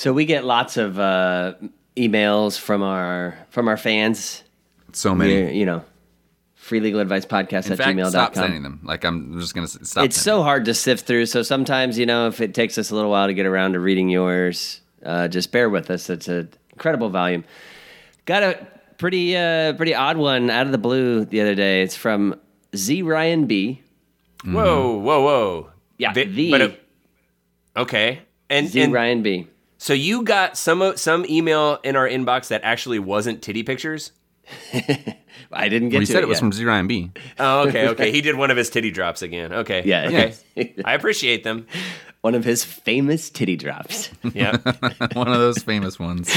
So we get lots of uh, emails from our from our fans. So many. We're, you know, free legal advice podcast In at fact, gmail.com. stop sending them. Like I'm just gonna stop. it's sending so hard to sift through. So sometimes, you know, if it takes us a little while to get around to reading yours, uh, just bear with us. It's an incredible volume. Got a pretty uh, pretty odd one out of the blue the other day. It's from Z Ryan B. Whoa, whoa, whoa. Yeah, The- the but, uh, okay. And, Z and Ryan B. so you got some some email in our inbox that actually wasn't titty pictures? I didn't get Well, you said it, it was yet. from Zero and B. Oh, okay, okay. he did one of his titty drops again. Okay. Yeah, Okay. I appreciate them. one of his famous titty drops. Yeah. One of those famous ones.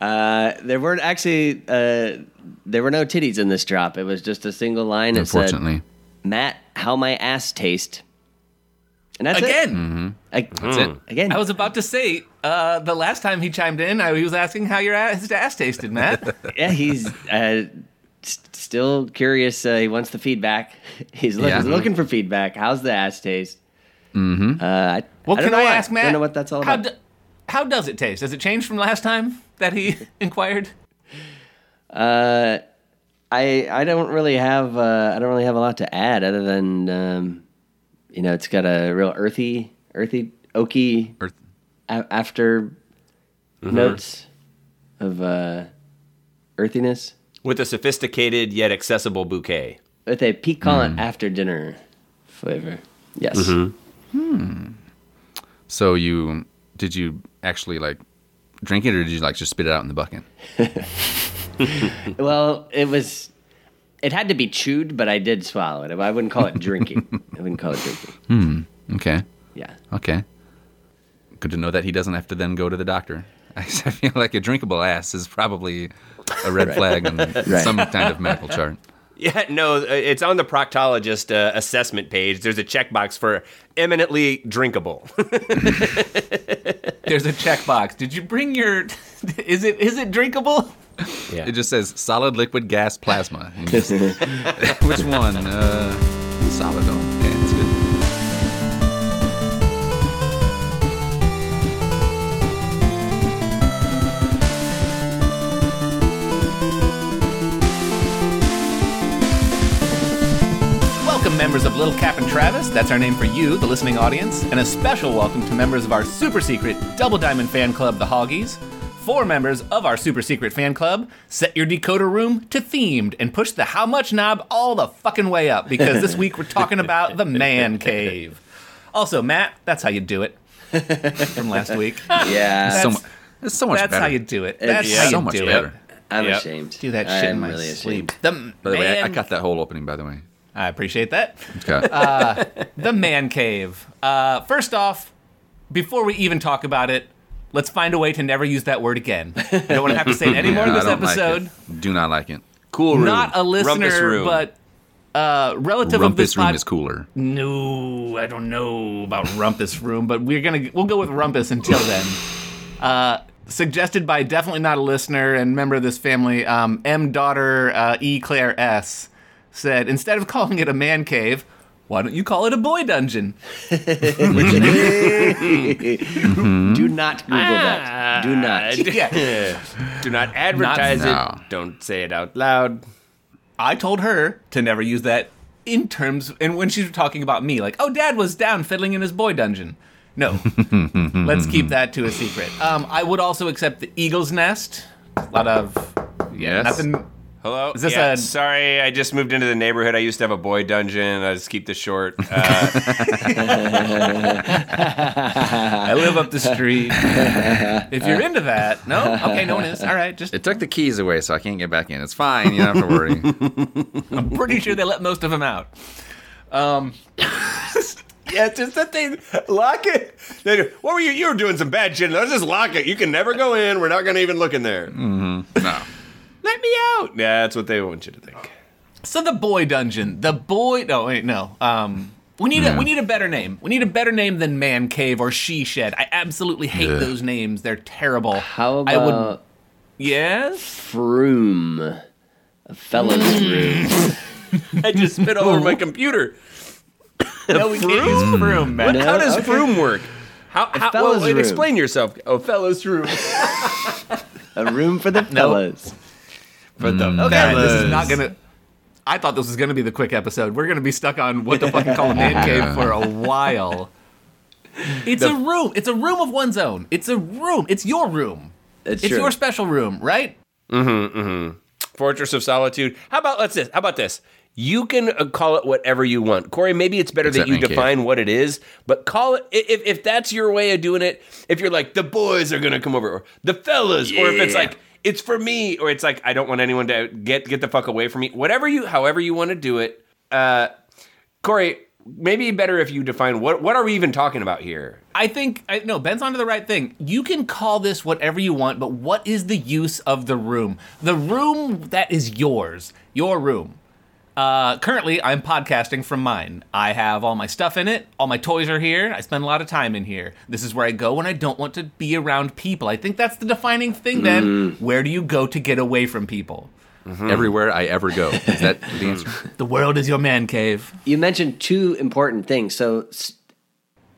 Uh, there weren't actually uh, there were no titties in this drop. It was just a single line. It said, Unfortunately, "Matt, how my ass taste," and that's Again, it. that's it. Again, I was about to say uh, the last time he chimed in, I, he was asking how your ass, his ass tasted, Matt. yeah, he's uh, st- still curious. Uh, he wants the feedback. He's, look- Yeah. he's looking for feedback. How's the ass taste? Mm-hmm. Uh, I, Well, I can I why. ask Matt? I don't know what that's all how about. do- how does it taste? Has it changed from last time that he inquired? Uh, I I don't really have uh, I don't really have a lot to add other than um, you know it's got a real earthy earthy oaky Earth- a- after notes of uh, earthiness With a sophisticated yet accessible bouquet. with a piquant after dinner flavor. Yes. Hmm. So you did you actually like drink it, or did you like just spit it out in the bucket? Well, it was. It had to be chewed, but I did swallow it. I wouldn't call it drinking. I wouldn't call it drinking. Hmm. Okay, Yeah. okay. Good to know that he doesn't have to then go to the doctor. I feel like a drinkable ass is probably a red flag on some kind of medical chart. Yeah, no, uh, it's on the proctologist uh, assessment page. There's a checkbox for eminently drinkable. There's a checkbox. Did you bring your? Is it is it drinkable? yeah. It just says solid, liquid, gas, plasma. Just- which one? Uh, solid. Oh, yeah, members of Little Cap and Travis. That's our name for you, the listening audience. And a special welcome to members of our super secret Double Diamond fan club, the Hoggies. Four members of our super secret fan club, set your decoder room to themed and push the how much knob all the fucking way up because this week we're talking about the man cave. Also, Matt, that's how you do it from last week. Yeah. so, mu- it's so much That's better. how you do it. That's Yeah. how you so much do better. it. I'm Yep. ashamed. Do that shit I'm in my really sleep. ashamed. The By the way, I, I man- got that whole opening. By the way, I appreciate that. okay. The man cave. Uh, first off, before we even talk about it, let's find a way to never use that word again. I don't want to have to say it anymore in Yeah, I this don't like episode. Do not like it. cool room. Not a listener, but uh, relative of this Rumpus room pod- is cooler. No, I don't know about Rumpus Room, but we're gonna we'll go with Rumpus until then. Uh, suggested by definitely not a listener and member of this family, um, M daughter uh, E Claire S said instead of calling it a man cave, why don't you call it a boy dungeon? Do not Google that. Do not. Yeah, Do not advertise No. it. Don't say it out loud. I told her to never use that in terms and when she's talking about me, like, oh, dad was down fiddling in his boy dungeon. No, let's keep that to a secret. Um, I would also accept the eagle's nest. A lot of Yes. nothing. Hello. Is this yeah, a- Sorry, I just moved into the neighborhood. I used to have a boy dungeon. I just keep this short. Uh, I live up the street. if you're into that, no, okay, no one is. All right, just It took the keys away, so I can't get back in. It's fine. You don't have to worry. I'm pretty sure they let most of them out. Um, yeah, it's just that they lock it. They do, what were you? You were doing some bad shit. Let's just lock it. You can never go in. We're not going to even look in there. no. Let me out. Yeah, that's what they want you to think. so the boy dungeon, the boy. No, wait, no. Um, we need a we need a better name. We need a better name than man cave or she shed. I absolutely hate Yeah. those names. They're terrible. How I would. about Yes. Froom? A felon's room. I just spit all over my computer. No, we can't use Froom, man. No? How does Okay. Froom work? How, how fella's well, wait, room. explain yourself. Oh, fellas room. A room for the fellas. For the Okay, this is not gonna. I thought this was gonna be the quick episode. We're gonna be stuck on what the fuck you call a man cave for a while. It's a room. It's a room of one's own. It's a room. It's your room. It's, It's true. your special room, right? Mhm. Mhm. Fortress of Solitude. How about let's this? How about this? You can uh, call it whatever you want, Corey. Maybe it's better Except that you man cave. define what it is, but call it if if that's your way of doing it. If you're like the boys are gonna come over, or the fellas, or if it's like it's for me, or it's like I don't want anyone to get get the fuck away from me. Whatever you, however you want to do it, uh, Corey. Maybe better if you define what what are we even talking about here? I think I, no. Ben's onto the right thing. You can call this whatever you want, but what is the use of the room? The room that is yours, your room. Uh, currently, I'm podcasting from mine. I have all my stuff in it. All my toys are here. I spend a lot of time in here. This is where I go when I don't want to be around people. I think that's the defining thing. Then, where do you go to get away from people? Everywhere I ever go. Is that the answer? The world is your man cave. You mentioned two important things. So,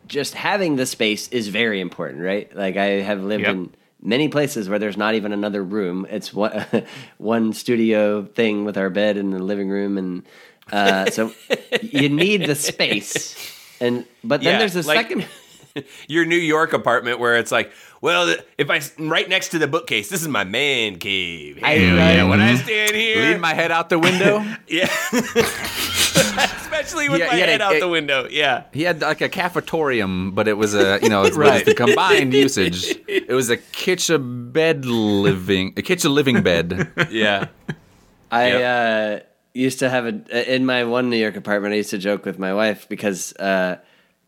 just having the space is very important, right? Like I have lived Yep. in many places where there's not even another room. It's one one studio thing with our bed in the living room, and uh, so you need the space. And but then Yeah, there's a like- second. Your New York apartment where it's like, well, th- if I s- right next to the bookcase, this is my man cave. I- Hell I- yeah, when I stand here, Lean my head out the window. yeah, especially with Yeah, my head it- out it- the window. Yeah, He had like a cafetorium, but it was a you know it's, but Right. the combined usage. It was a kitchen bed living a kitchen living bed. yeah. I uh, used to have a in my one New York apartment. I used to joke with my wife because uh,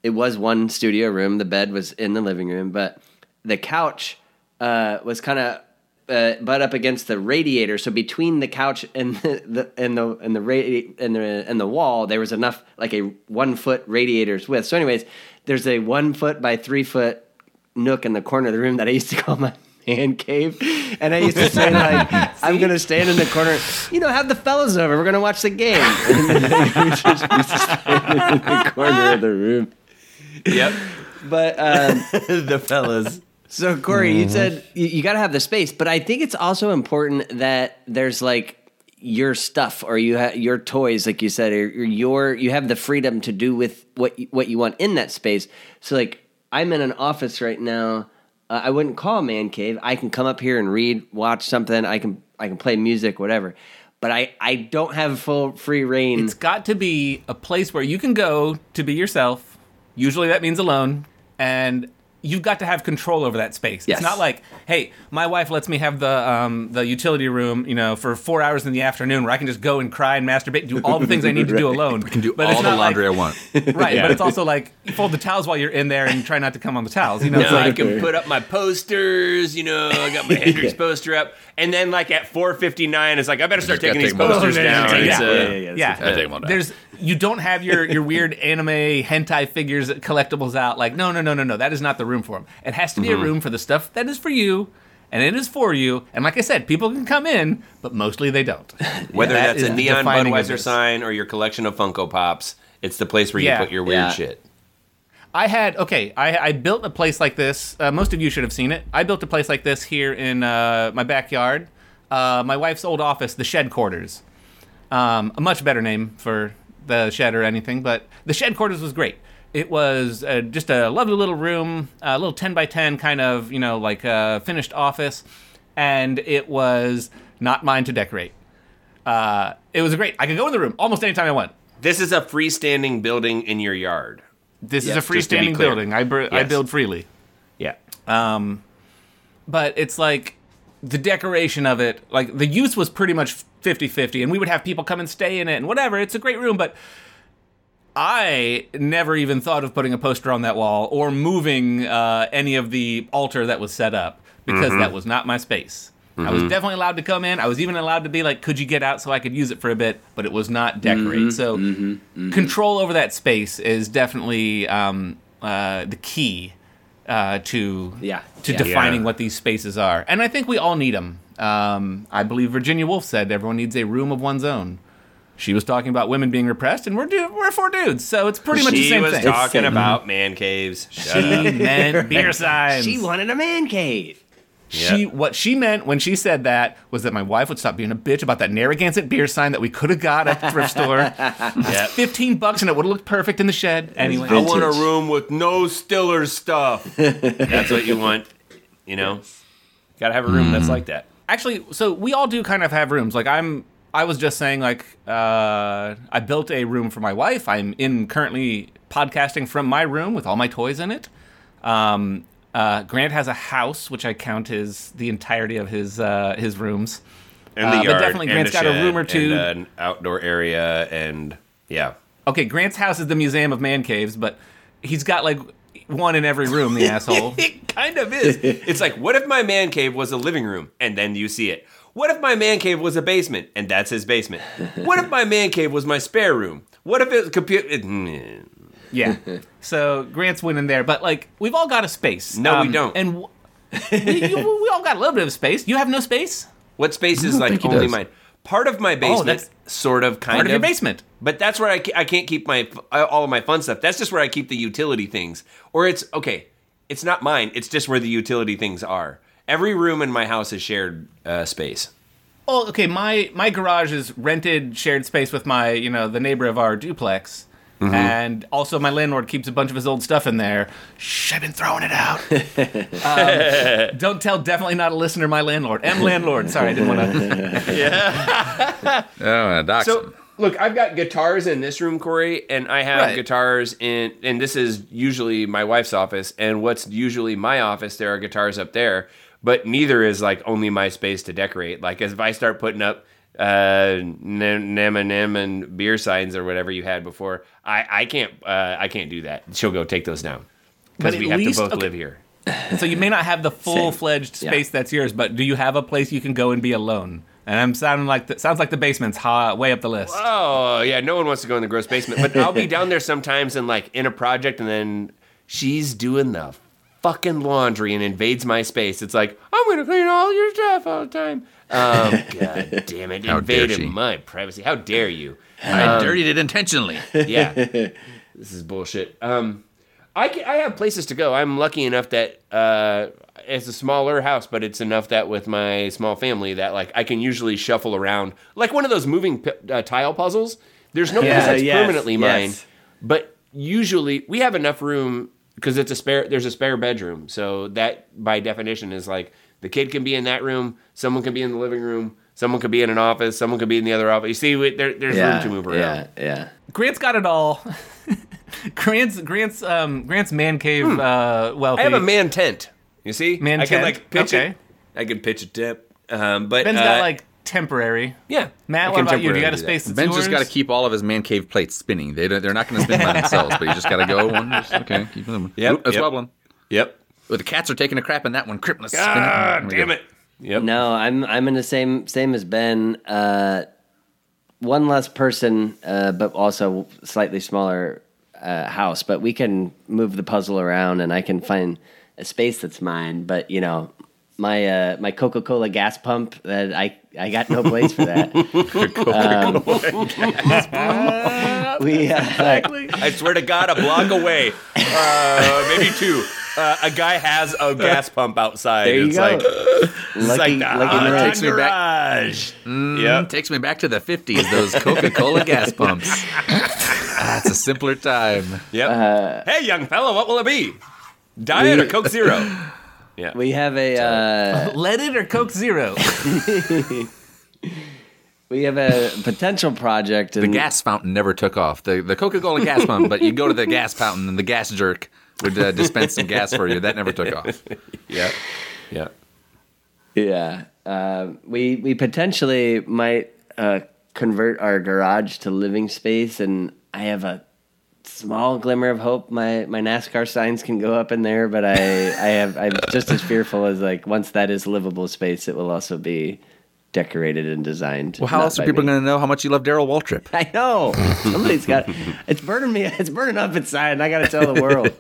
it was one studio room. The bed was in the living room, but the couch uh, was kind of uh, butt up against the radiator. So between the couch and the, the and the and the radi- and the and the wall, there was enough like a one foot radiator's width. So, anyways, there's a one foot by three foot nook in the corner of the room that I used to call my man cave. And I used to say like, I'm gonna stand in the corner. You know, have the fellas over. We're gonna watch the game. And then we just used to stand in the corner of the room. Yep. But um, the fellas. so Corey, you said you, you got to have the space, but I think it's also important that there's like your stuff or you have your toys, like you said, or your you have the freedom to do with what you, what you want in that space. So like I'm in an office right now. Uh, I wouldn't call a man cave. I can come up here and read, watch something. I can I can play music, whatever. But I I don't have full free reign. It's got to be a place where you can go to be yourself. Usually that means alone. And you've got to have control over that space. Yes. It's not like, hey, my wife lets me have the um, the utility room, you know, for four hours in the afternoon where I can just go and cry and masturbate and do all the things I need to do alone. Can do But all the laundry like- I want. Right, Yeah. but it's also like fold the towels while you're in there and try not to come on the towels. You know, it's No, I can put up my posters. You know, I got my Hendrix poster up, and then like at 4:59, it's like I better start taking these posters posters down. down. Yeah. uh, yeah, yeah, yeah. yeah, I take them all down. there's you don't have your your weird anime hentai figures collectibles out. Like no no no no no, that is not the room for them. It has to be Mm-hmm. a room for the stuff that is for you, and it is for you. And like I said, people can come in, but mostly they don't. Whether That that's a the neon Budweiser sign or your collection of Funko Pops, it's the place where you Yeah. put your weird Yeah. shit. I had okay. I, I built a place like this. Uh, most of you should have seen it. I built a place like this here in uh, my backyard. Uh, my wife's old office, the shed quarters. Um, a much better name for the shed or anything, but the shed quarters was great. It was uh, just a lovely little room, a little ten by ten kind of you know like a finished office, and it was not mine to decorate. Uh, it was great. I could go in the room almost anytime I want. This is a freestanding building in your yard. This Yeah, is a just to be freestanding building. I, br- I build freely. Yeah. but it's like the decoration of it like the use was pretty much 50-50 and we would have people come and stay in it and whatever it's a great room but i never even thought of putting a poster on that wall or moving uh, any of the altar that was set up because that was not my space i was definitely allowed to come in i was even allowed to be like could you get out so i could use it for a bit but it was not decorate so control over that space is definitely um, uh, the key uh, to Yeah. to Yeah. defining Yeah. what these spaces are. And I think we all need them. Um, I believe Virginia Woolf said everyone needs a room of one's own. She was talking about women being repressed, and we're du- we're four dudes, so it's pretty much the same thing. She same was thing. talking about man caves. Shut up. she meant beer signs. She wanted a man cave. She Yeah. what she meant when she said that was that my wife would stop being a bitch about that Narragansett beer sign that we could have got at the thrift store. Yeah. Fifteen bucks and it would have looked perfect in the shed. Anyway, I want a room with no Stiller stuff. That's what you want. You know, got to have a room that's hmm. like that. actually, so we all do kind of have rooms. Like I'm, I was just saying, like uh, I built a room for my wife. I'm in currently podcasting from my room with all my toys in it. Um, uh, Grant has a house, which I count as the entirety of his uh, his rooms. And Uh, the but yard, definitely and Grant's got a room or two. and an outdoor area, and yeah. Okay, Grant's house is the museum of man caves, but he's got like one in every room. The asshole. It kind of is. It's like, what if my man cave was a living room, and then you see it? What if my man cave was a basement, and that's his basement? What if my man cave was my spare room? What if it computer? It, Yeah. So Grant's winning there, but like we've all got a space. Um, No, we don't. And w- we, you- we all got a little bit of space. You have no space. what space is like only does. mine? Part of my basement, that's sort of, kind of Part of your basement. But that's where I, ca- I can't keep my all of my fun stuff. That's just where I keep the utility things. Or it's okay. It's not mine. It's just where the utility things are. Every room in my house is shared uh, space. Oh, okay. My my garage is rented shared space with my you know the neighbor of our duplex. Mm-hmm. And also, my landlord keeps a bunch of his old stuff in there. Shh, I've been throwing it out. um, don't tell, definitely not a listener, my landlord. M landlord. Sorry, I didn't want to. Yeah. oh, Doc. So look, I've got guitars in this room, Corey, and I have Right. guitars in, and this is usually my wife's office, and what's usually my office, there are guitars up there, but neither is like only my space to decorate. Like if I start putting up uh nem nem nem and beer signs or whatever you had before, I I can't uh, I can't do that. She'll go take those down because we have least- to both okay. live here. So you may not have the full fledged Yeah. space that's yours, but do you have a place you can go and be alone? And I'm sounding like the, sounds like the basement's ha- way up the list. Oh yeah, no one wants to go in the gross basement. But I'll be down there sometimes and like in a project, and then she's doing the fucking laundry and invades my space. It's like I'm gonna clean all your stuff all the time. Um, God damn it! How dare Invaded she. my privacy. How dare you? I dirtied it intentionally. Yeah, this is bullshit. Um, I ca- I have places to go. I'm lucky enough that uh, it's a smaller house, but it's enough that with my small family that like I can usually shuffle around like one of those moving pi- uh, tile puzzles. There's no place that's yes, permanently mine, but usually we have enough room because it's a spare. There's a spare bedroom, so that by definition is like the kid can be in that room, someone can be in the living room. Someone could be in an office. Someone could be in the other office. You see, we- there, there's room to move around. Yeah, yeah. Grant's got it all. Grant's Grant's um Grant's man cave uh wealthy. Hmm. I have a man tent. You see, Man I can tent? like pitch Okay. it. I can pitch a tip. Um, but Ben's uh, got like temporary. yeah. Matt, what about you? Do you got a temporarily do that. space that's Ben's yours? just got to keep all of his man cave plates spinning. They don't, they're not going to spin by themselves, but you just got to go one. Just, okay, keep them. Yep, Oop, it's yep. wobbling. Yep. Oh, the cats are taking a crap in that one. Crip, let's spin Ah, it. Damn go. it. Yep. No, I'm I'm in the same same as Ben. Uh, one less person, uh, but also slightly smaller uh, house. But we can move the puzzle around, and I can find a space that's mine. But you know, my uh, my Coca Cola gas pump that I I got no place for that. Um, we uh, I swear to God, a block away, uh, maybe two. Uh, a guy has a gas pump outside. There you it's go. like it's lucky, like the lucky takes me back- garage. Yep. Takes me back to the 50s, those Coca Cola gas pumps. Ah, it's a simpler time. Yep. hey, young fella, what will it be? Diet or Coke Zero? Yeah. We have a uh, leaded or Coke Zero. we have a potential project. The gas fountain never took off. The, the Coca Cola gas pump, but you go to the gas fountain and the gas jerk would uh, dispense some gas for you. That never took off. yeah. Yeah. Yeah, uh, we we potentially might uh, convert our garage to living space, and I have a small glimmer of hope. My my NASCAR signs can go up in there, but I I have I'm just as fearful as like once that is livable space, it will also be decorated and designed. Well, how else are people me. going to know how much you love Darrell Waltrip? I know somebody's got. It's burning me. It's burning up inside, and I got to tell the world.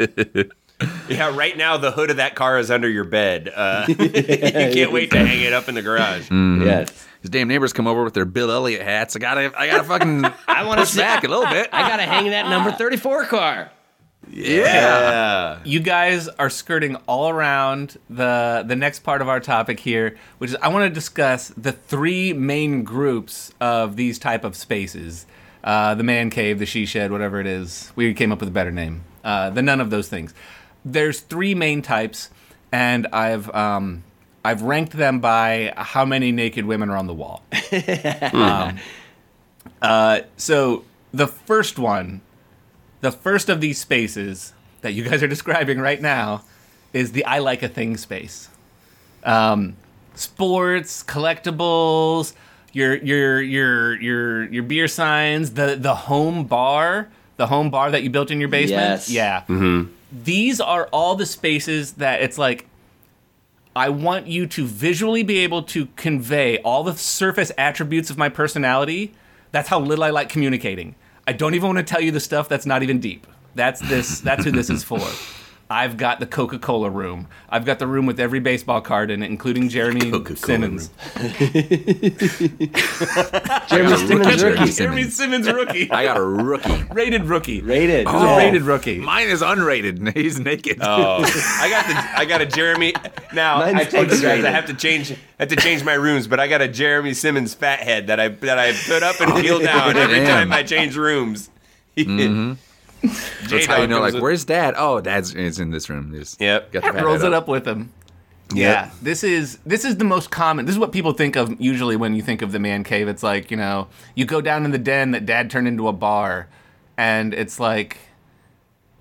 Yeah, right now the hood of that car is under your bed. Uh, you can't wait to hang it up in the garage. Yes. His damn neighbors come over with their Bill Elliott hats. I gotta, I gotta fucking I want to push see back a little bit. I gotta hang that number 34 car. Yeah. you guys are skirting all around the the next part of our topic here, which is I want to discuss the three main groups of these type of spaces: uh, the man cave, the she shed, whatever it is. We came up with a better name. Uh, the none of those things. There's three main types, and I've um, I've ranked them by how many naked women are on the wall. um, uh, so the first one the first of these spaces that you guys are describing right now is the I like a thing space. Um, sports, collectibles, your your your your your beer signs, the the home bar, the home bar that you built in your basement. Yes. Yeah. These are all the spaces that it's like I want you to visually be able to convey all the surface attributes of my personality. That's how little I like communicating. I don't even want to tell you the stuff that's not even deep. That's this. That's who this is for. I've got the Coca-Cola room. I've got the room with every baseball card in it, including Jeremy Coca-Cola Simmons. Jeremy Simmons rookie. Jeremy Simmons rookie. I got a rookie. rated rookie. Rated. He's a oh. rated rookie. Mine is unrated. He's naked. Oh, I got the I got a Jeremy. Now Mine's I told you guys I have to change I have to change my rooms, but I got a Jeremy Simmons fat head that I that I put up and oh. peel down every Damn. time I change rooms. Mm-hmm. That's how you know, like, where's dad? Oh, dad's is in this room. Just Yep. got the rolls head it up with him. Yeah, this is this is the most common. This is what people think of usually when you think of the man cave. It's like you know you go down in the den that dad turned into a bar, and it's like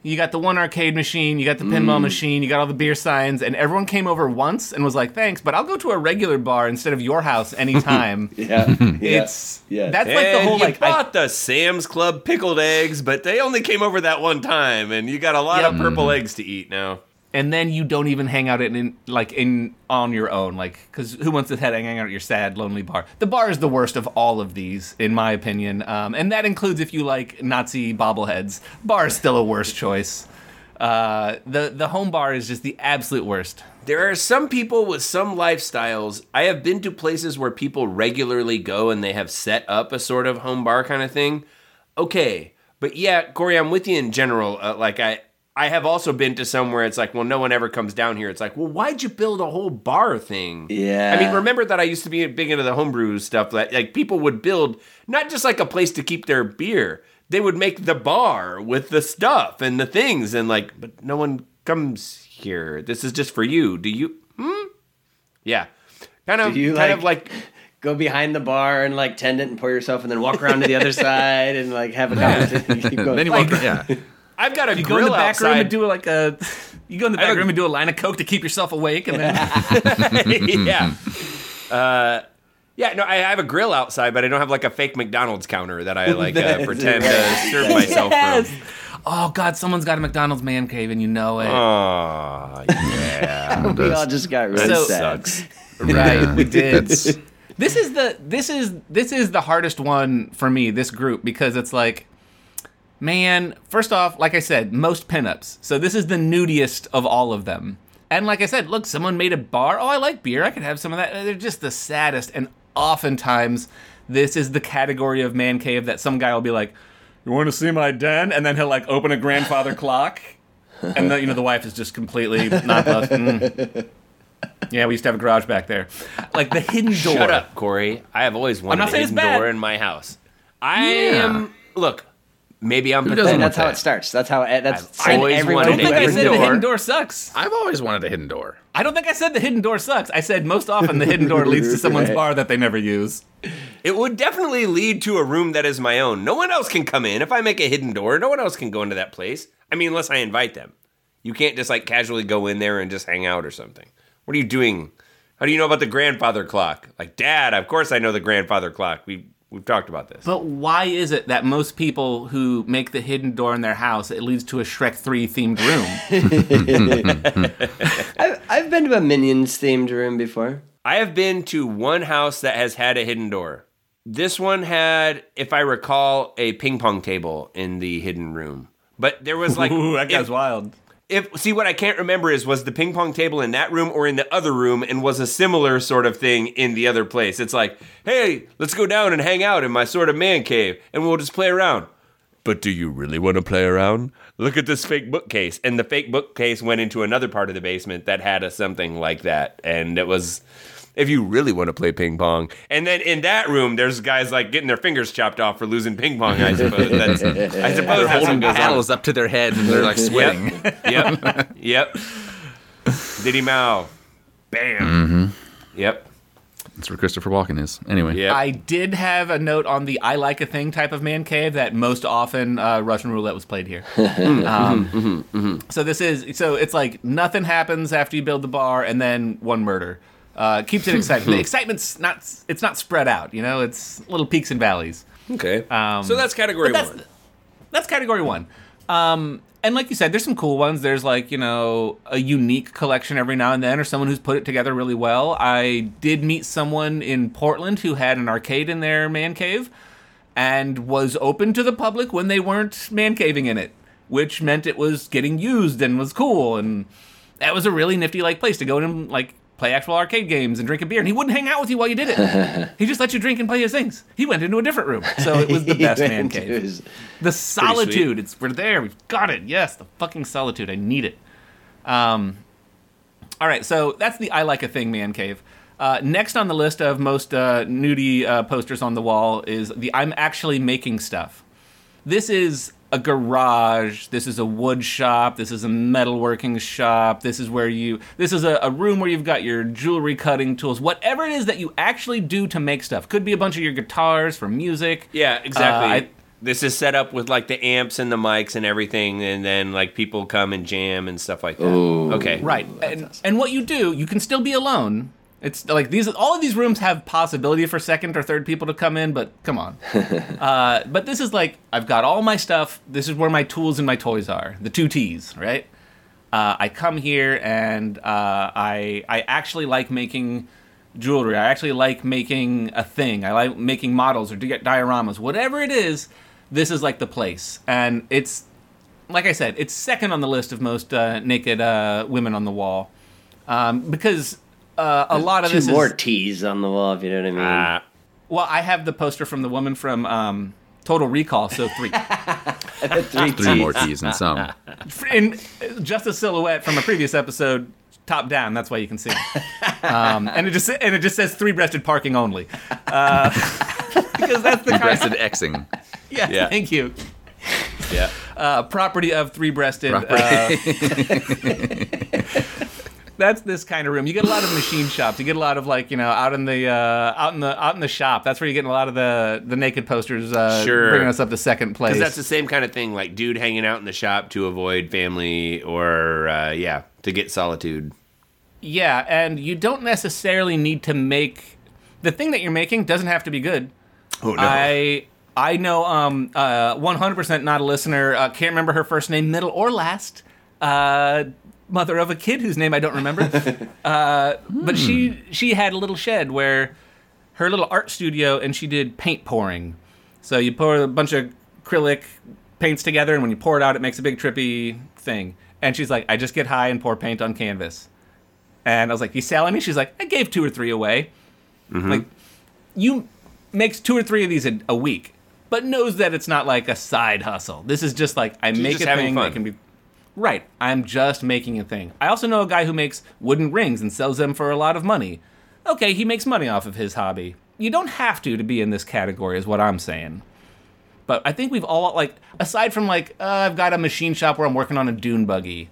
you got the one arcade machine, you got the pinball mm. machine, you got all the beer signs, and everyone came over once and was like, "Thanks, but I'll go to a regular bar instead of your house anytime." Yeah. It's Yeah. that's like the whole you like I- bought the Sam's Club pickled eggs, but they only came over that one time, and you got a lot of Yep. purple mm-hmm. eggs to eat now. And then you don't even hang out in, in like in on your own like because who wants to head hang out at your sad lonely bar the bar is the worst of all of these in my opinion um, and that includes if you like nazi bobbleheads bar is still a worse choice uh, the the home bar is just the absolute worst There are some people with some lifestyles. I have been to places where people regularly go and they have set up a sort of home bar kind of thing. Okay, but yeah, Corey, I'm with you in general. Uh, like I, I have also been to somewhere it's like, well, no one ever comes down here. It's like, well, why'd you build a whole bar thing? Yeah. I mean, remember that I used to be big into the homebrew stuff. That like people would build not just like a place to keep their beer. They would make the bar with the stuff and the things and like, but no one comes here. This is just for you. Do you? Hmm. Yeah. Kind of. Do you, kind like- of like. Go behind the bar and like tend it and pour yourself, and then walk around to the other side and like have a conversation. Keep going. Then you walk. yeah. I've got a you grill go in the back outside. room and do like a you go in the back room and do a line of coke to keep yourself awake and then yeah. Uh, yeah, no, I have a grill outside, but I don't have like a fake McDonald's counter that I like uh, pretend right. to serve myself Yes. from. oh god someone's got a mcdonald's man cave and you know it Aw, yeah. we all just got really that So- sad. sucks. Right, we did. This is the this is this is the hardest one for me this group because it's like man first off like i said most pinups. So this is the nudiest of all of them. And like i said look someone made a bar. Oh i like beer. I could have some of that. They're just the saddest. And oftentimes this is the category of man cave that some guy will be like you want to see my den? And then he'll like open a grandfather clock. And the, you know the wife is just completely nonplussed Mm. yeah we used to have a garage back there. Like the hidden door. Shut up, Corey. I have always wanted a hidden door in my house. I Yeah. am. Look, maybe I'm doesn't pathetic. That's how that? it starts. That's how that's I've always everyone wanted I don't think I hidden said the hidden door sucks. I've always wanted a hidden door. I don't think I said the hidden door sucks. I said most often the hidden door leads to someone's Right. bar that they never use. It would definitely lead to a room that is my own. No one else can come in. If I make a hidden door, no one else can go into that place. I mean, unless I invite them. You can't just like casually go in there and just hang out or something. What are you doing? How do you know about the grandfather clock? Like, Dad, of course I know the grandfather clock. We we've talked about this. But why is it that most people who make the hidden door in their house it leads to a Shrek 3 themed room? I've, I've been to a Minions themed room before. I have been to one house that has had a hidden door. This one had, if I recall, a ping pong table in the hidden room. But there was like Ooh, that guy's if- wild. If see what I can't remember is was the ping pong table in that room or in the other room and was a similar sort of thing in the other place. It's like, hey, let's go down and hang out in my sort of man cave and we'll just play around. But do you really want to play around? Look at this fake bookcase. And the fake bookcase went into another part of the basement that had a something like that. And it was if you really want to play ping pong. And then in that room, there's guys like getting their fingers chopped off for losing ping pong. I suppose. That's, I suppose They're holding what goes paddles up to their head and they're like sweating. Yep. yep. Diddy Mao. Bam. Mm-hmm. Yep. That's where Christopher Walken is. Anyway. Yep. I did have a note on the I like a thing type of man cave that most often uh, Russian roulette was played here. um, So this is so it's like nothing happens after you build the bar and then one murder. Uh, keeps it exciting. the excitement's not it's not spread out. You know, it's little peaks and valleys. okay. Um, so that's category that's, one. That's category one. Um, and like you said, there's some cool ones. There's like, you know, a unique collection every now and then, or someone who's put it together really well. I did meet someone in Portland who had an arcade in their man cave and was open to the public when they weren't man caving in it, which meant it was getting used and was cool. And that was a really nifty like place to go in and like play actual arcade games and drink a beer. And he wouldn't hang out with you while you did it. he just let you drink and play his things. He went into a different room. So it was the best man cave. his- The solitude. It's we're there. We've got it. Yes, the fucking solitude. I need it. Um, all right, so that's the I like a thing man cave. Uh, next on the list of most uh, nudie uh, posters on the wall is the I'm actually making stuff. This is a garage. This is a wood shop. This is a metalworking shop. This is where you. This is a, a room where you've got your jewelry cutting tools. Whatever it is that you actually do to make stuff. Could be a bunch of your guitars for music. Yeah, exactly. Uh, I- this is set up with like the amps and the mics and everything, and then like people come and jam and stuff like that. okay, Right. And, and what you do, you can still be alone. It's like these all of these rooms have possibility for second or third people to come in, but come on. uh, but this is like I've got all my stuff. This is where my tools and my toys are. The two T's, right? Uh, I come here and uh, I I actually like making jewelry. I actually like making a thing. I like making models or di- dioramas. Whatever it is, this is like the place. And it's like I said, it's second on the list of most uh, naked uh, women on the wall um, because uh, a lot of Two this more is T's on the wall, if you know what I mean. Ah, well. I have the poster from the woman from um, Total Recall, so three. Three Three more T's. T's and some. in just a silhouette from a previous episode, top down. That's why you can see. It. Um, and it just and it just says three-breasted parking only, uh, because that's the kind. Breasted Xing. Yeah, Yeah. thank you. yeah. Uh, property of three-breasted. Property. That's this kind of room. You get a lot of machine shops. You get a lot of like you know out in the uh, out in the out in the shop. That's where you're getting a lot of the the naked posters. Uh, Sure. bringing us up to second place. Because that's the same kind of thing, like dude hanging out in the shop to avoid family or uh, yeah, to get solitude. Yeah, and you don't necessarily need to make the thing that you're making doesn't have to be good. Oh I I know um uh 100% not a listener. Uh, can't remember her first name, middle or last. Uh mother of a kid whose name I don't remember. uh but she she had a little shed where her little art studio and she did paint pouring. So you pour a bunch of acrylic paints together and when you pour it out it makes a big trippy thing. And she's like, "I just get high and pour paint on canvas." And I was like, "You sell me? She's like, "I gave two or three away." Like, you makes two or three of these a, a week, but knows that it's not like a side hustle. This is just like I make just a having thing fun. that can be. Right, I'm just making a thing. I also know a guy who makes wooden rings and sells them for a lot of money. Okay, he makes money off of his hobby. You don't have to to be in this category, is what I'm saying. But I think we've all like, aside from like, uh, I've got a machine shop where I'm working on a dune buggy.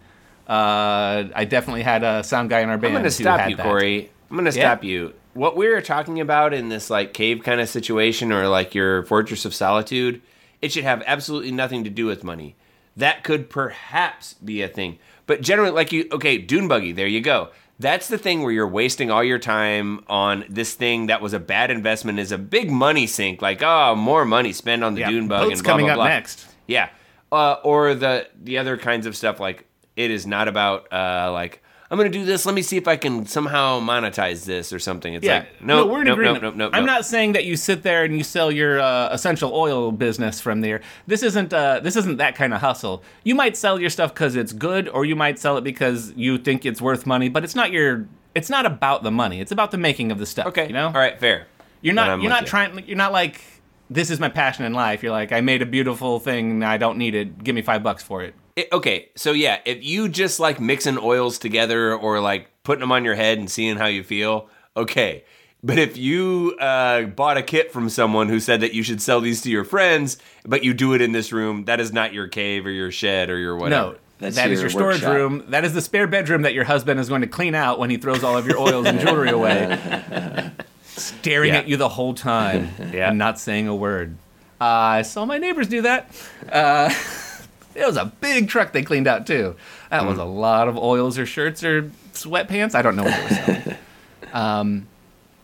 Uh, I definitely had a sound guy in our I'm band. going to stop you, that. Corey. I'm going to Yeah? stop you. What we are talking about in this like cave kind of situation or like your fortress of solitude, it should have absolutely nothing to do with money. That could perhaps be a thing. But generally, like you, okay, dune buggy, there you go. That's the thing where you're wasting all your time on this thing that was a bad investment is a big money sink. Like, oh, more money spent on the Yeah, dune bug and blah, coming blah, up blah. next. Yeah. Uh, or the the other kinds of stuff like it is not about uh, like I'm gonna do this. Let me see if I can somehow monetize this or something. It's Yeah, like, no, we're in no, agreement. no, no, no, I'm no. not saying that you sit there and you sell your uh, essential oil business from there. This isn't uh, this isn't that kind of hustle. You might sell your stuff because it's good, or you might sell it because you think it's worth money. But it's not your. It's not about the money. It's about the making of the stuff. Okay, you know. all right, fair. You're not. You're not you. trying. You're not like this is my passion in life. You're like I made a beautiful thing. and I don't need it. Give me five bucks for it. It- okay, so yeah, if you just like mixing oils together or like putting them on your head and seeing how you feel, okay. But if you uh, bought a kit from someone who said that you should sell these to your friends, but you do it in this room, that is not your cave or your shed or your whatever. No, That's that is your your storage workshop. room. That is the spare bedroom that your husband is going to clean out when he throws all of your oils and jewelry away. Staring Yeah. at you the whole time Yeah. and not saying a word. Uh, I saw my neighbors do that. Uh, it was a big truck they cleaned out too. That Hmm. was a lot of oils or shirts or sweatpants. I don't know what they were selling. um,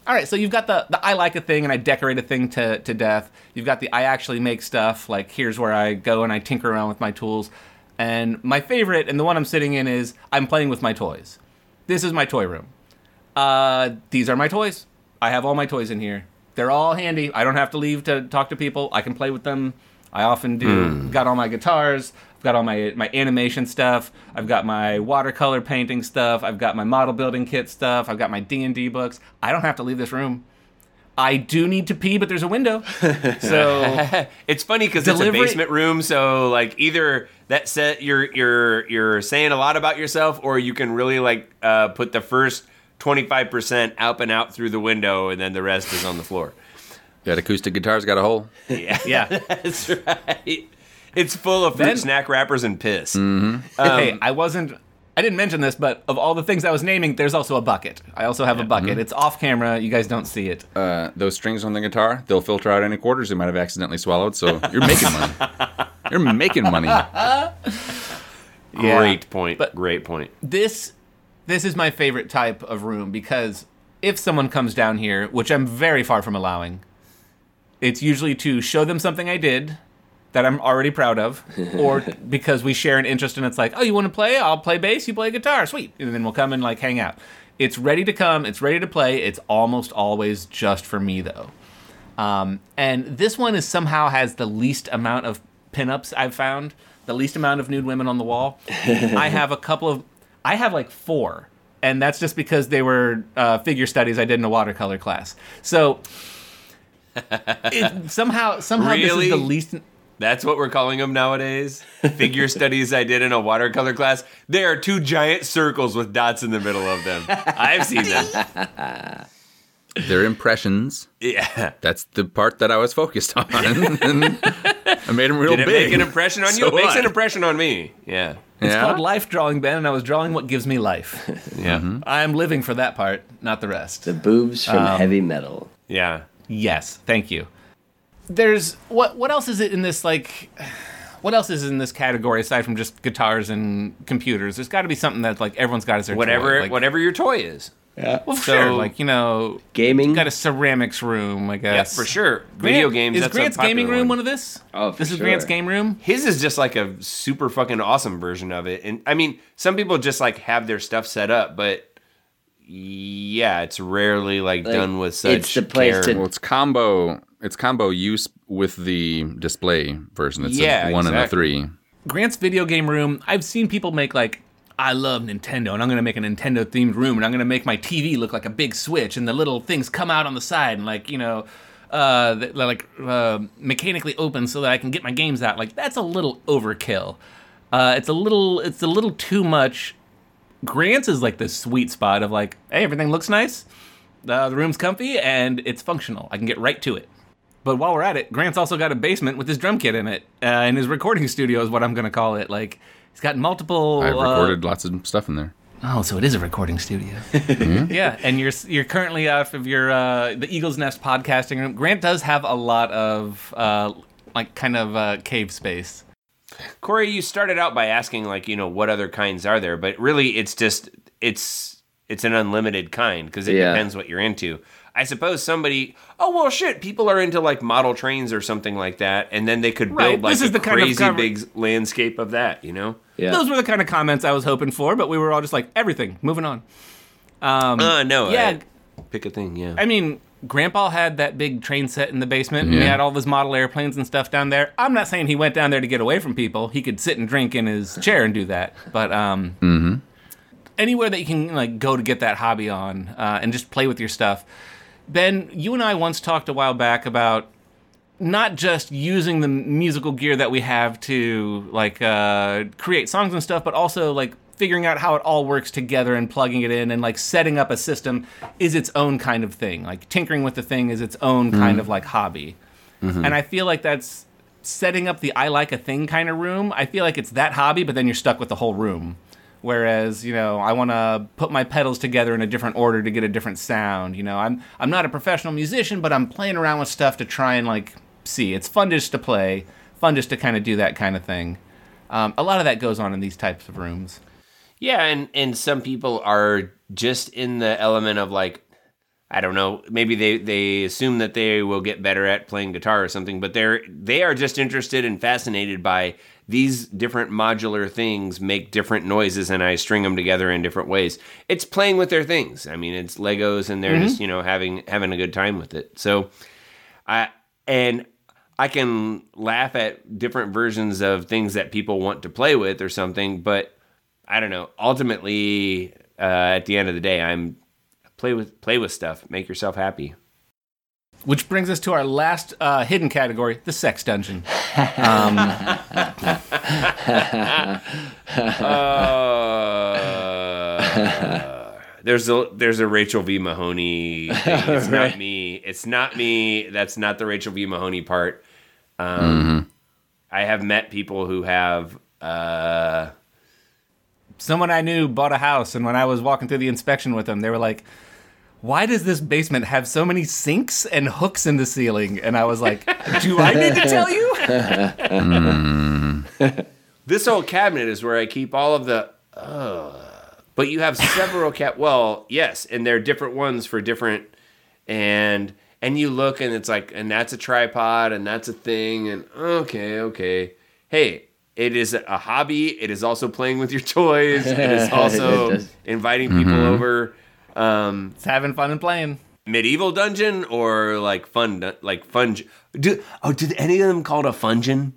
all right, so you've got the, the I like a thing and I decorate a thing to, to death. You've got the I actually make stuff, like here's where I go and I tinker around with my tools. And my favorite, and the one I'm sitting in, is I'm playing with my toys. This is my toy room. Uh, these are my toys. I have all my toys in here. They're all handy. I don't have to leave to talk to people. I can play with them. I often do. Got all my guitars. I've got all my my animation stuff. I've got my watercolor painting stuff. I've got my model building kit stuff. I've got my D and D books. I don't have to leave this room. I do need to pee, but there's a window. So it's funny because it's a basement room, so like either that set you're you're you're saying a lot about yourself, or you can really like uh, put the first twenty five percent up and out through the window, and then the rest is on the floor. That acoustic guitar's got a hole. Yeah, yeah. that's right. It's full of fruit Then- snack wrappers and piss. Mm-hmm. Um, hey, I wasn't. I didn't mention this, but of all the things I was naming, there's also a bucket. I also have a bucket. Mm-hmm. It's off camera. You guys don't see it. Uh, those strings on the guitar, they'll filter out any quarters you might have accidentally swallowed. So you're making money. You're making money. Great point. But- Great point. this this is my favorite type of room because if someone comes down here, which I'm very far from allowing, it's usually to show them something I did that I'm already proud of, or because we share an interest and it's like, oh, you want to play? I'll play bass, you play guitar, sweet, and then we'll come and like hang out. It's ready to come, it's ready to play. It's almost always just for me though. Um, and this one is somehow has the least amount of pinups I've found, the least amount of nude women on the wall. I have a couple of, I have like four, and that's just because they were uh, figure studies I did in a watercolor class. So it, somehow, somehow this is Really? the least. That's what we're calling them nowadays. Figure studies I did in a watercolor class. They are two giant circles with dots in the middle of them. I've seen them. They're impressions. Yeah. That's the part that I was focused on. I made them real Did it big. make an impression on you? It makes what? an impression on me. Yeah. It's Yeah? called life drawing, Ben, and I was drawing what gives me life. Yeah. I'm living for that part, not the rest. The boobs from Um, heavy metal. Yeah. Yes, thank you. There's what what else is it in this like what else is in this category aside from just guitars and computers? There's got to be something that like everyone's got as their Whatever toy. Like, whatever your toy is. Yeah. Well, So- sure, like you know, Gaming. got a ceramics room, I guess. Yeah, guess. for sure. Grant- Video games. Is that's Grant's popular gaming room one. one of this? Oh, for this is Grant's game room. His is just like a super fucking awesome version of it. And I mean, some people just like have their stuff set up, but yeah, it's rarely like, Like, done with such it's the place care. to- Well, it's combo. It's combo use with the display version. It's Yeah, a one and a three. Grant's video game room. I've seen people make like. I love Nintendo, and I'm gonna make a Nintendo themed room, and I'm gonna make my TV look like a big Switch, and the little things come out on the side, and like you know, uh, th- like uh, mechanically open so that I can get my games out. Like that's a little overkill. Uh, it's a little, it's a little too much. Grant's is like the sweet spot of like, hey, everything looks nice, uh, the room's comfy, and it's functional. I can get right to it. But while we're at it, Grant's also got a basement with his drum kit in it, uh, and his recording studio is what I'm gonna call it. Like he's got multiple. I've uh, recorded lots of stuff in there. Oh, so it is a recording studio. yeah, and you're you're currently off of your uh, the Eagles Nest podcasting room. Grant does have a lot of uh, like kind of uh, cave space. Corey, you started out by asking like, you know, what other kinds are there, but really it's just it's it's an unlimited kind because it Yeah. depends what you're into. I suppose somebody, oh well, shit, people are into like model trains or something like that, and then they could build Right, like this is a the kind of crazy cover- big landscape of that, you know? Yeah. Those were the kind of comments I was hoping for, but we were all just like, everything, moving on. Um, Uh, no, yeah, I- pick a thing, yeah. I mean, Grandpa had that big train set in the basement, and he had all his model airplanes and stuff down there. I'm not saying he went down there to get away from people. He could sit and drink in his chair and do that. But um, anywhere that you can like go to get that hobby on uh, and just play with your stuff. Ben, you and I once talked a while back about not just using the musical gear that we have to like uh, create songs and stuff, but also like figuring out how it all works together and plugging it in and like setting up a system is its own kind of thing. Like tinkering with the thing is its own kind of like hobby. And I feel like that's setting up the I like a thing kind of room. I feel like it's that hobby, but then you're stuck with the whole room. Whereas, you know, I want to put my pedals together in a different order to get a different sound. You know, I'm I'm not a professional musician, but I'm playing around with stuff to try and like see. It's fun just to play, fun just to kind of do that kind of thing. Um, a lot of that goes on in these types of rooms. Yeah, and and some people are just in the element of like I don't know, maybe they they assume that they will get better at playing guitar or something, but they're they are just interested and fascinated by these different modular things make different noises and I string them together in different ways. It's playing with their things. I mean, it's Legos and they're mm-hmm. just, you know, having having a good time with it. So I and I can laugh at different versions of things that people want to play with or something, but I don't know. Ultimately, uh, at the end of the day, I'm play with play with stuff. Make yourself happy. Which brings us to our last uh, hidden category, the sex dungeon. Um, Uh, there's a there's a Rachel V Mahoney. Thing. It's not me. It's not me. That's not the Rachel V Mahoney part. Um, I have met people who have. Uh, someone I knew bought a house, and when I was walking through the inspection with them, they were like, "Why does this basement have so many sinks and hooks in the ceiling?" And I was like, "Do I need to tell you?" this old cabinet is where I keep all of the. Uh, but you have several cat. Well, yes, and they're different ones for different, and and you look and it's like, and that's a tripod, and that's a thing, and okay, okay, hey. It is a hobby. It is also playing with your toys. It is also It does. inviting people mm-hmm. over. Um, It's having fun and playing. medieval dungeon or like fun, like fun. Do, oh, did any of them call it a fungeon?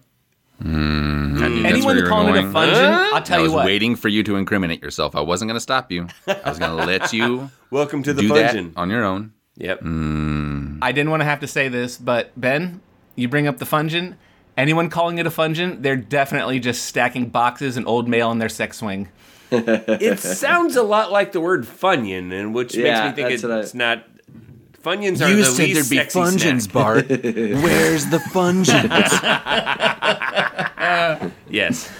Hmm. I think Anyone where that you're called it a going. fungeon, I'll tell I you was waiting for you to incriminate yourself. I wasn't going to stop you. I was going to let you Welcome to the do that fungeon. on your own. Yep. Hmm. I didn't want to have to say this, but Ben, you bring up the fungeon. Anyone calling it a fungeon, they're definitely just stacking boxes and old mail in their sex swing. it sounds a lot like the word funyun, and which Yeah, makes me think that's I- it's not. Funyuns are the least sexy snack. Bart. Where's the fungeons? Yes.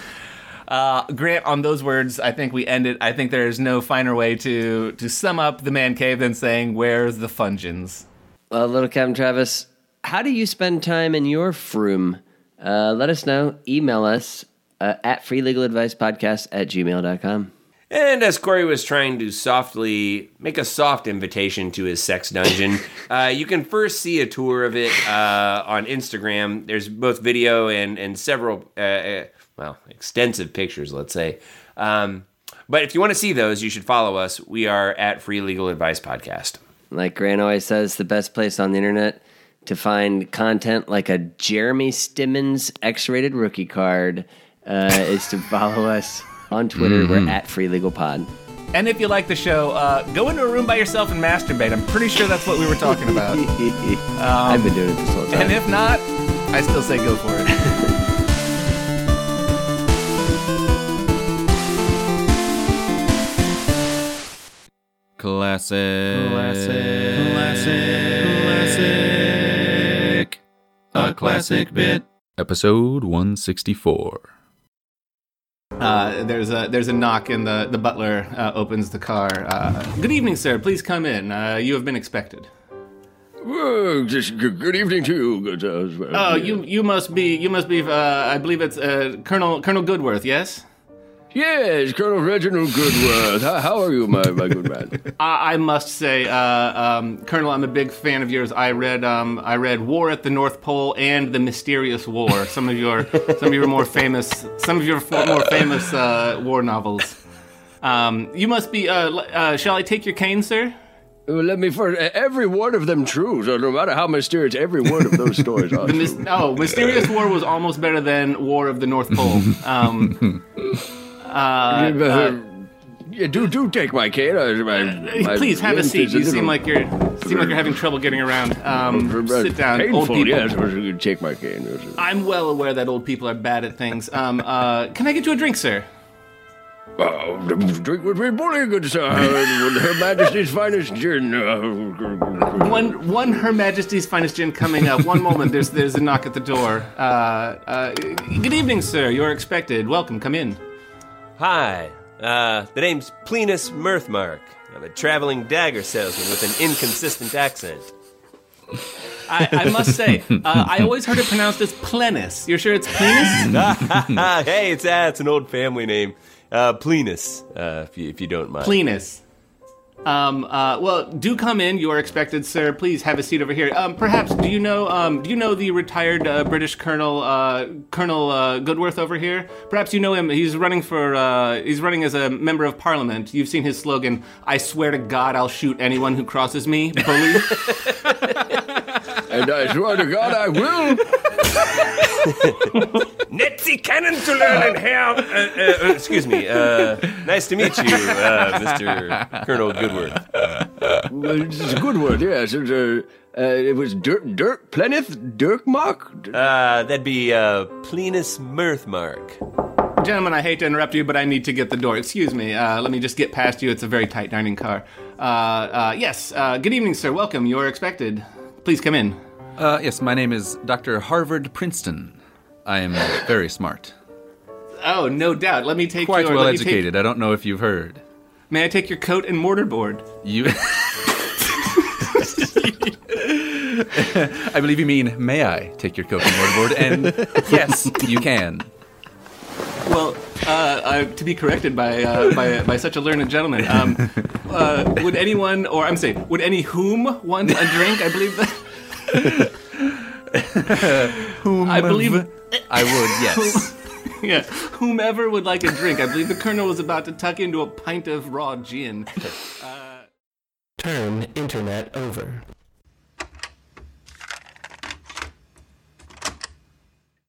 Uh, Grant, on those words, I think we end it. I think there is no finer way to to sum up the man cave than saying, "Where's the fungeons?" Well, little Captain Travis, how do you spend time in your froom? Uh, let us know. Email us uh, at freelegaladvicepodcast at gmail.com. And as Corey was trying to softly make a soft invitation to his sex dungeon, uh, you can first see a tour of it uh, on Instagram. There's both video and and several, uh, uh, well, extensive pictures, let's say. Um, but if you want to see those, you should follow us. We are at Free Legal Advice Podcast. Like Grant always says, the best place on the internet to find content like a Jeremy Stimmons X rated rookie card uh, is to follow us on Twitter. We're at Free Legal Pod. And if you like the show, uh, go into a room by yourself and masturbate. I'm pretty sure that's what we were talking about. I've been doing it this whole time. and if not, I still say go for it. Classic. Classic. Classic. A classic bit. Episode 164. Uh, there's a there's a knock, and the the butler uh, opens the car. Uh, Good evening, sir. Please come in. Uh, you have been expected. Well, just good, good evening to you. Good, uh, well. Oh, you you must be you must be. Uh, I believe it's uh, Colonel Colonel Goodworth. Yes. Yes, Colonel Reginald Goodworth. How, how are you, my, my good man? I, I must say, uh, um, Colonel, I'm a big fan of yours. I read um, I read War at the North Pole and The Mysterious War. Some of your some of your more famous some of your more famous uh, war novels. Um, you must be. Uh, uh, shall I take your cane, sir? Let me first. Every word of them true, so no matter how mysterious every word of those stories are. The Mys- oh, Mysterious War was almost better than War of the North Pole. Uh, Uh, yeah, do do take my cane. uh, my- my please have a seat. You seem like you're seem like you're having trouble getting around. Um, uh, sit down, Painful, old people. yes. Take my cane. I'm well aware that old people are bad at things. Um, uh, can I get you a drink, sir? The drink would be bully, good sir. Her Majesty's finest gin. uh, One, one, Her Majesty's finest gin coming up. One moment, there's there's a knock at the door. Uh, uh, good evening, sir. You're expected. Welcome. Come in. Hi, uh, the name's Plenus Mirthmark. I'm a traveling dagger salesman with an inconsistent accent. I, I must say, uh, I always heard it pronounced as Plenus. You're sure it's Plenus? hey, it's uh, it's an old family name. Uh, Plenus, uh, if, you, if you don't mind. Plenus. Um, uh, well, do come in. You are expected, sir. Please have a seat over here. Um, perhaps, do you know, um, do you know the retired uh, British Colonel, uh, Colonel uh, Goodworth over here? Perhaps you know him. He's running for, uh, he's running as a member of Parliament. You've seen his slogan, "I swear to God, I'll shoot anyone who crosses me." Bully. and I swear to God, I will. Netzy cannon to learn and how. Uh, uh, uh, excuse me. Uh, nice to meet you, uh, Mr. Colonel Goodworth. Well, It's a good word, yes. It was, uh, uh, it was Dirk, Dirk, Pleneth, Dirk Mock. Uh, that'd be uh, Plenus Mirthmark. Gentlemen, I hate to interrupt you, but I need to get the door. Excuse me. Uh, let me just get past you. It's a very tight dining car. Uh, uh, yes. Uh, good evening, sir. Welcome. You are expected. Please come in. Uh, yes, my name is Dr. Harvard Princeton. I am very smart. Oh, no doubt. Let me take Quite your. well me take- educated. I don't know if you've heard. May I take your coat and mortarboard? You. I believe you mean, may I take your coat and mortarboard? And yes, you can. Well, uh, uh, to be corrected by, uh, by by such a learned gentleman, um, uh, would anyone, or I'm saying, would any whom want a drink? I believe that. Whom I believe- I would, yes. yeah, whomever would like a drink. I believe the colonel was about to tuck into a pint of raw gin. Turn internet over.